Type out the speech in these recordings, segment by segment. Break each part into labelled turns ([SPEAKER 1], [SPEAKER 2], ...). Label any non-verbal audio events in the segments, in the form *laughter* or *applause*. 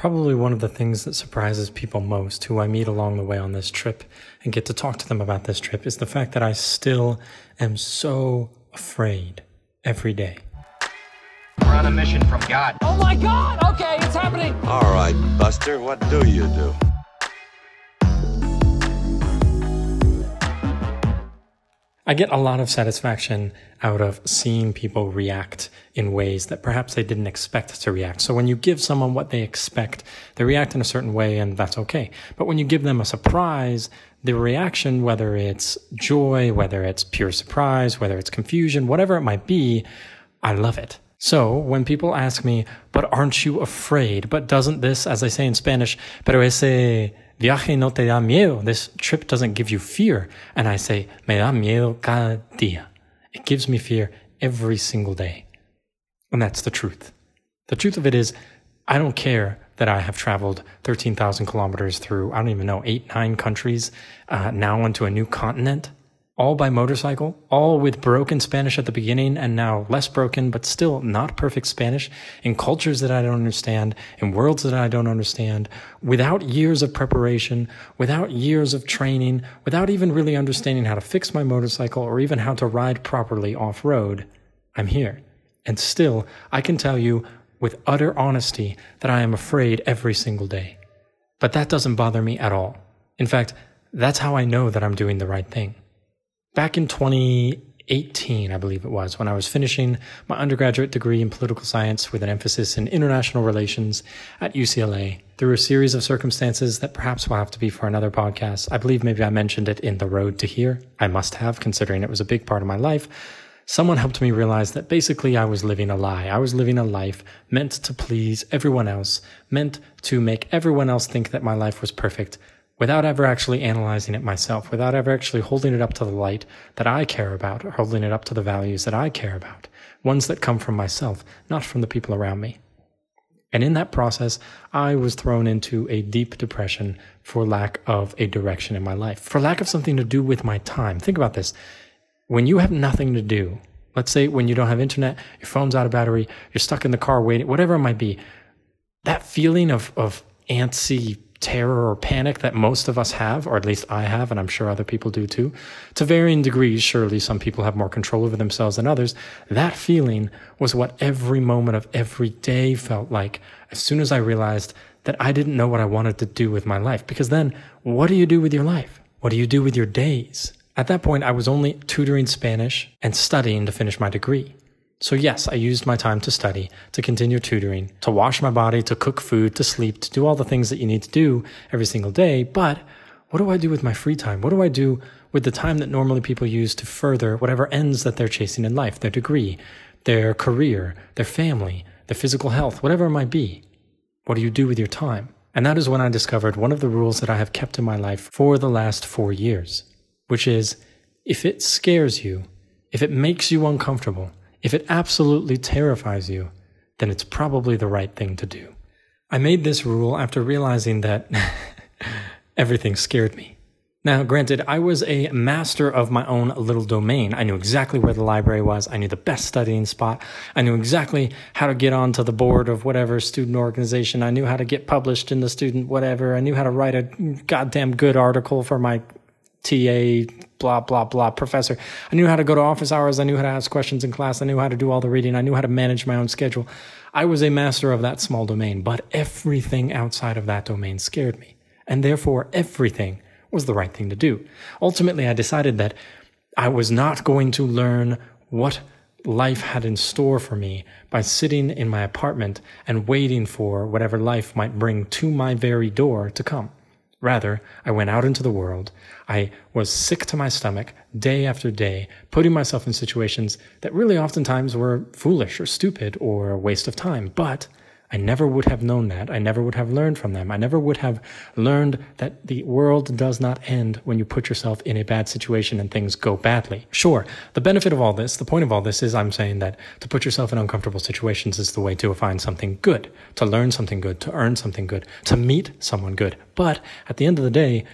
[SPEAKER 1] Probably one of the things that surprises people most who I meet along the way on this trip and get to talk to them about this trip is the fact that I still am so afraid every day.
[SPEAKER 2] We're on a mission from God.
[SPEAKER 3] Oh my God! Okay, it's happening.
[SPEAKER 4] All right, Buster, what do you do?
[SPEAKER 1] I get a lot of satisfaction out of seeing people react in ways that perhaps they didn't expect to react. So when you give someone what they expect, they react in a certain way and that's okay. But when you give them a surprise, the reaction, whether it's joy, whether it's pure surprise, whether it's confusion, whatever it might be, I love it. So when people ask me, but aren't you afraid? But doesn't this, as I say in Spanish, pero ese viaje no te da miedo. This trip doesn't give you fear. And I say, me da miedo cada día. It gives me fear every single day. And that's the truth. The truth of it is, I don't care that I have traveled 13,000 kilometers through, I don't even know, eight, nine countries, uh, now onto a new continent all by motorcycle, all with broken Spanish at the beginning and now less broken, but still not perfect Spanish in cultures that I don't understand, in worlds that I don't understand, without years of preparation, without years of training, without even really understanding how to fix my motorcycle or even how to ride properly off road. I'm here. And still, I can tell you with utter honesty that I am afraid every single day. But that doesn't bother me at all. In fact, that's how I know that I'm doing the right thing. Back in 2018, I believe it was, when I was finishing my undergraduate degree in political science with an emphasis in international relations at UCLA, through a series of circumstances that perhaps will have to be for another podcast. I believe maybe I mentioned it in The Road to Here. I must have, considering it was a big part of my life. Someone helped me realize that basically I was living a lie. I was living a life meant to please everyone else, meant to make everyone else think that my life was perfect, without ever actually analyzing it myself, without ever actually holding it up to the light that I care about, or holding it up to the values that I care about, ones that come from myself, not from the people around me. And in that process, I was thrown into a deep depression for lack of a direction in my life, for lack of something to do with my time. Think about this. When you have nothing to do, let's say when you don't have internet, your phone's out of battery, you're stuck in the car waiting, whatever it might be, that feeling of, of antsy terror or panic that most of us have, or at least I have, and I'm sure other people do too. To varying degrees, surely some people have more control over themselves than others. That feeling was what every moment of every day felt like as soon as I realized that I didn't know what I wanted to do with my life. Because then, what do you do with your life? What do you do with your days? At that point, I was only tutoring Spanish and studying to finish my degree. So, yes, I used my time to study, to continue tutoring, to wash my body, to cook food, to sleep, to do all the things that you need to do every single day. But what do I do with my free time? What do I do with the time that normally people use to further whatever ends that they're chasing in life, their degree, their career, their family, their physical health, whatever it might be? What do you do with your time? And that is when I discovered one of the rules that I have kept in my life for the last four years, which is if it scares you, if it makes you uncomfortable, if it absolutely terrifies you, then it's probably the right thing to do. I made this rule after realizing that *laughs* everything scared me. Now, granted, I was a master of my own little domain. I knew exactly where the library was. I knew the best studying spot. I knew exactly how to get onto the board of whatever student organization. I knew how to get published in the student whatever. I knew how to write a goddamn good article for my TA, blah, blah, blah, professor. I knew how to go to office hours. I knew how to ask questions in class. I knew how to do all the reading. I knew how to manage my own schedule. I was a master of that small domain, but everything outside of that domain scared me. And therefore, everything was the right thing to do. Ultimately, I decided that I was not going to learn what life had in store for me by sitting in my apartment and waiting for whatever life might bring to my very door to come. Rather, I went out into the world. I was sick to my stomach day after day, putting myself in situations that really oftentimes were foolish or stupid or a waste of time. But I never would have known that. I never would have learned from them. I never would have learned that the world does not end when you put yourself in a bad situation and things go badly. Sure, the benefit of all this, the point of all this is I'm saying that to put yourself in uncomfortable situations is the way to find something good, to learn something good, to earn something good, to meet someone good. But at the end of the day,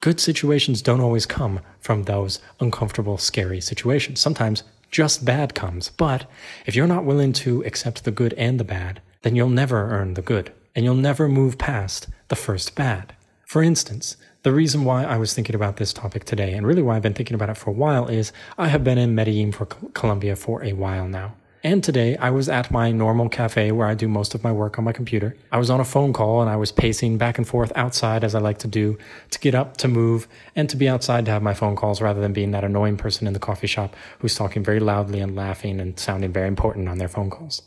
[SPEAKER 1] good situations don't always come from those uncomfortable, scary situations. Sometimes just bad comes. But if you're not willing to accept the good and the bad, then you'll never earn the good. and you'll never move past the first bad. For instance, the reason why I was thinking about this topic today, and really why I've been thinking about it for a while, is I have been in Medellin for Colombia for a while now. And today I was at my normal cafe where I do most of my work on my computer. I was on a phone call and I was pacing back and forth outside as I like to do to get up, to move, and to be outside to have my phone calls rather than being that annoying person in the coffee shop who's talking very loudly and laughing and sounding very important on their phone calls.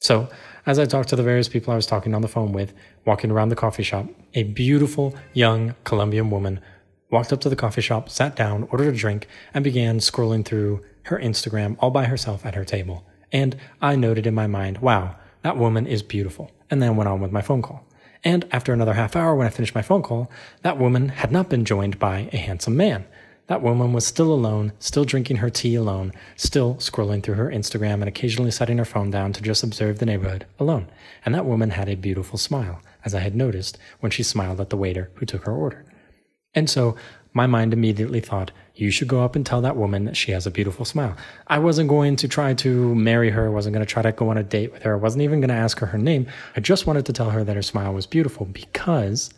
[SPEAKER 1] So, as I talked to the various people I was talking on the phone with, walking around the coffee shop, a beautiful young Colombian woman walked up to the coffee shop, sat down, ordered a drink, and began scrolling through her Instagram all by herself at her table. And I noted in my mind, wow, that woman is beautiful. And then went on with my phone call. And after another half hour, when I finished my phone call, that woman had not been joined by a handsome man. That woman was still alone, still drinking her tea alone, still scrolling through her Instagram and occasionally setting her phone down to just observe the neighborhood alone. And that woman had a beautiful smile, as I had noticed when she smiled at the waiter who took her order. And so my mind immediately thought, you should go up and tell that woman that she has a beautiful smile. I wasn't going to try to marry her, I wasn't going to try to go on a date with her, I wasn't even going to ask her her name. I just wanted to tell her that her smile was beautiful because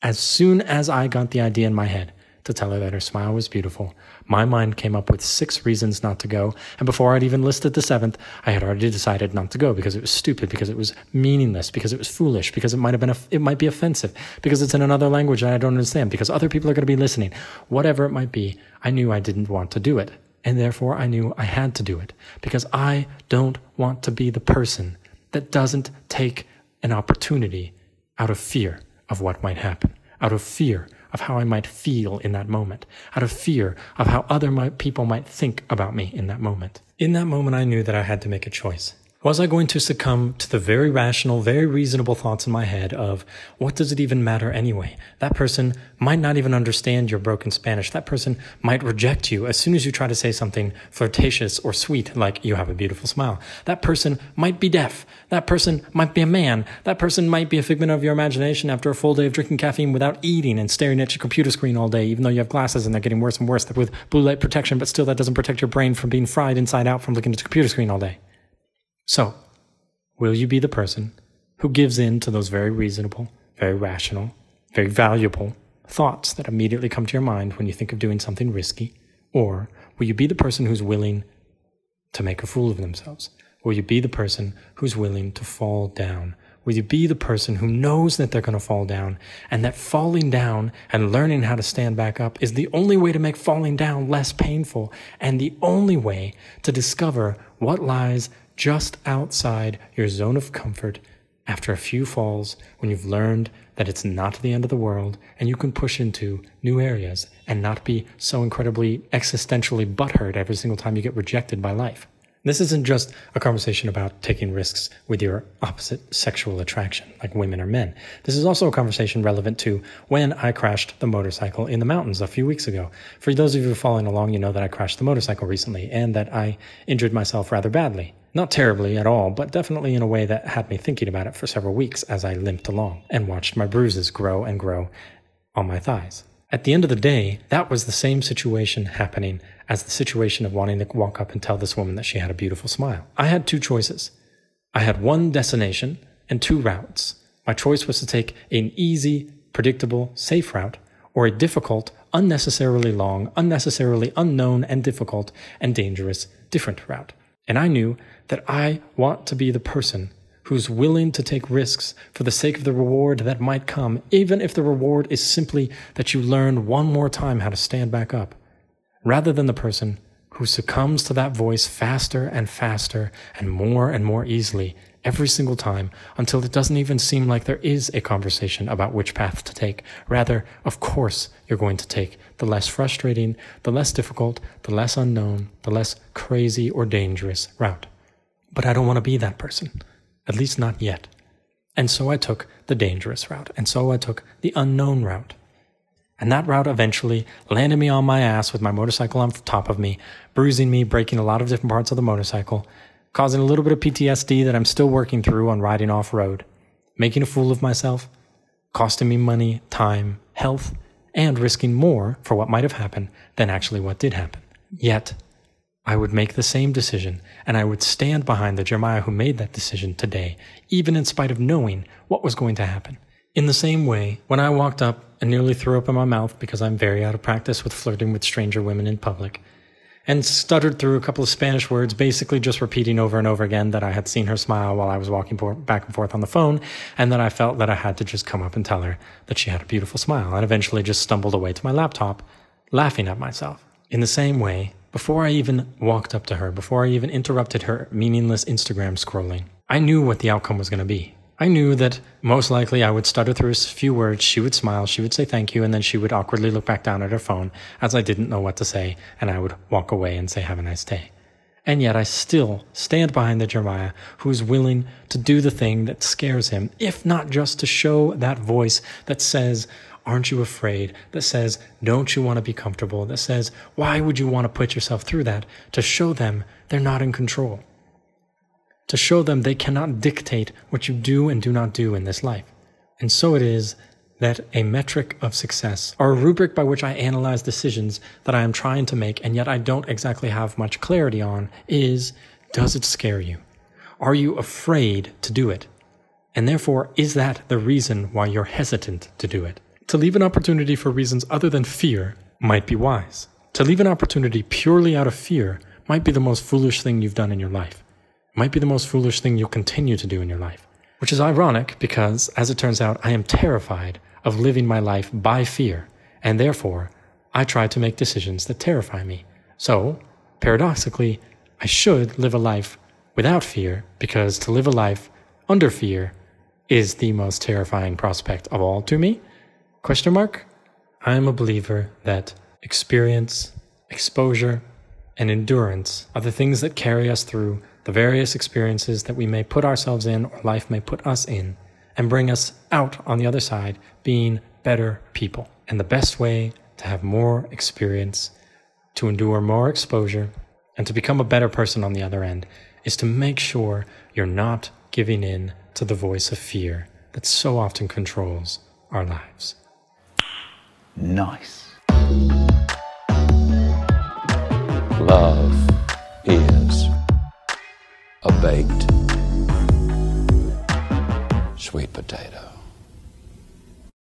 [SPEAKER 1] as soon as I got the idea in my head, to tell her that her smile was beautiful. My mind came up with six reasons not to go, and before I'd even listed the seventh, I had already decided not to go because it was stupid, because it was meaningless, because it was foolish, because it might have been it might be offensive, because it's in another language and I don't understand, because other people are going to be listening. Whatever it might be, I knew I didn't want to do it, and therefore I knew I had to do it because I don't want to be the person that doesn't take an opportunity out of fear of what might happen, out of fear of how I might feel in that moment, out of fear of how other people might think about me in that moment. In that moment, I knew that I had to make a choice. Was I going to succumb to the very rational, very reasonable thoughts in my head of, what does it even matter anyway? That person might not even understand your broken Spanish. That person might reject you as soon as you try to say something flirtatious or sweet, like you have a beautiful smile. That person might be deaf. That person might be a man. That person might be a figment of your imagination after a full day of drinking caffeine without eating and staring at your computer screen all day, even though you have glasses and they're getting worse and worse with blue light protection, but still that doesn't protect your brain from being fried inside out from looking at the computer screen all day. So, will you be the person who gives in to those very reasonable, very rational, very valuable thoughts that immediately come to your mind when you think of doing something risky? Or will you be the person who's willing to make a fool of themselves? Will you be the person who's willing to fall down? Will you be the person who knows that they're going to fall down and that falling down and learning how to stand back up is the only way to make falling down less painful and the only way to discover what lies just outside your zone of comfort after a few falls when you've learned that it's not the end of the world and you can push into new areas and not be so incredibly existentially butthurt every single time you get rejected by life. This isn't just a conversation about taking risks with your opposite sexual attraction, like women or men. This is also a conversation relevant to when I crashed the motorcycle in the mountains a few weeks ago. For those of you following along, you know that I crashed the motorcycle recently and that I injured myself rather badly. Not terribly at all, but definitely in a way that had me thinking about it for several weeks as I limped along and watched my bruises grow and grow on my thighs. At the end of the day, that was the same situation happening as the situation of wanting to walk up and tell this woman that she had a beautiful smile. I had two choices. I had one destination and two routes. My choice was to take an easy, predictable, safe route or a difficult, unnecessarily long, unnecessarily unknown and difficult and dangerous different route. And I knew that I want to be the person who's willing to take risks for the sake of the reward that might come, even if the reward is simply that you learn one more time how to stand back up, rather than the person who succumbs to that voice faster and faster and more and more easily every single time until it doesn't even seem like there is a conversation about which path to take. Rather, of course, you're going to take the less frustrating, the less difficult, the less unknown, the less crazy or dangerous route. But I don't want to be that person at least not yet. And so I took the dangerous route, and so I took the unknown route. And that route eventually landed me on my ass with my motorcycle on top of me, bruising me, breaking a lot of different parts of the motorcycle, causing a little bit of PTSD that I'm still working through on riding off road, making a fool of myself, costing me money, time, health, and risking more for what might have happened than actually what did happen. Yet, I would make the same decision, and I would stand behind the Jeremiah who made that decision today, even in spite of knowing what was going to happen. In the same way, when I walked up and nearly threw up in my mouth because I'm very out of practice with flirting with stranger women in public, and stuttered through a couple of Spanish words, basically just repeating over and over again that I had seen her smile while I was walking back and forth on the phone, and that I felt that I had to just come up and tell her that she had a beautiful smile, and eventually just stumbled away to my laptop, laughing at myself. In the same way, before I even walked up to her, before I even interrupted her meaningless Instagram scrolling, I knew what the outcome was going to be. I knew that most likely I would stutter through a few words, she would smile, she would say thank you, and then she would awkwardly look back down at her phone as I didn't know what to say, and I would walk away and say, Have a nice day. And yet I still stand behind the Jeremiah who is willing to do the thing that scares him, if not just to show that voice that says, Aren't you afraid? That says, Don't you want to be comfortable? That says, Why would you want to put yourself through that? To show them they're not in control to show them they cannot dictate what you do and do not do in this life. And so it is that a metric of success, or a rubric by which I analyze decisions that I am trying to make and yet I don't exactly have much clarity on, is does it scare you? Are you afraid to do it? And therefore, is that the reason why you're hesitant to do it? To leave an opportunity for reasons other than fear might be wise. To leave an opportunity purely out of fear might be the most foolish thing you've done in your life might be the most foolish thing you'll continue to do in your life. Which is ironic because, as it turns out, I am terrified of living my life by fear, and therefore, I try to make decisions that terrify me. So, paradoxically, I should live a life without fear because to live a life under fear is the most terrifying prospect of all to me? Question mark? I am a believer that experience, exposure, and endurance are the things that carry us through the various experiences that we may put ourselves in or life may put us in and bring us out on the other side being better people. And the best way to have more experience, to endure more exposure, and to become a better person on the other end is to make sure you're not giving in to the voice of fear that so often controls our lives
[SPEAKER 5] nice. Love is a baked sweet potato.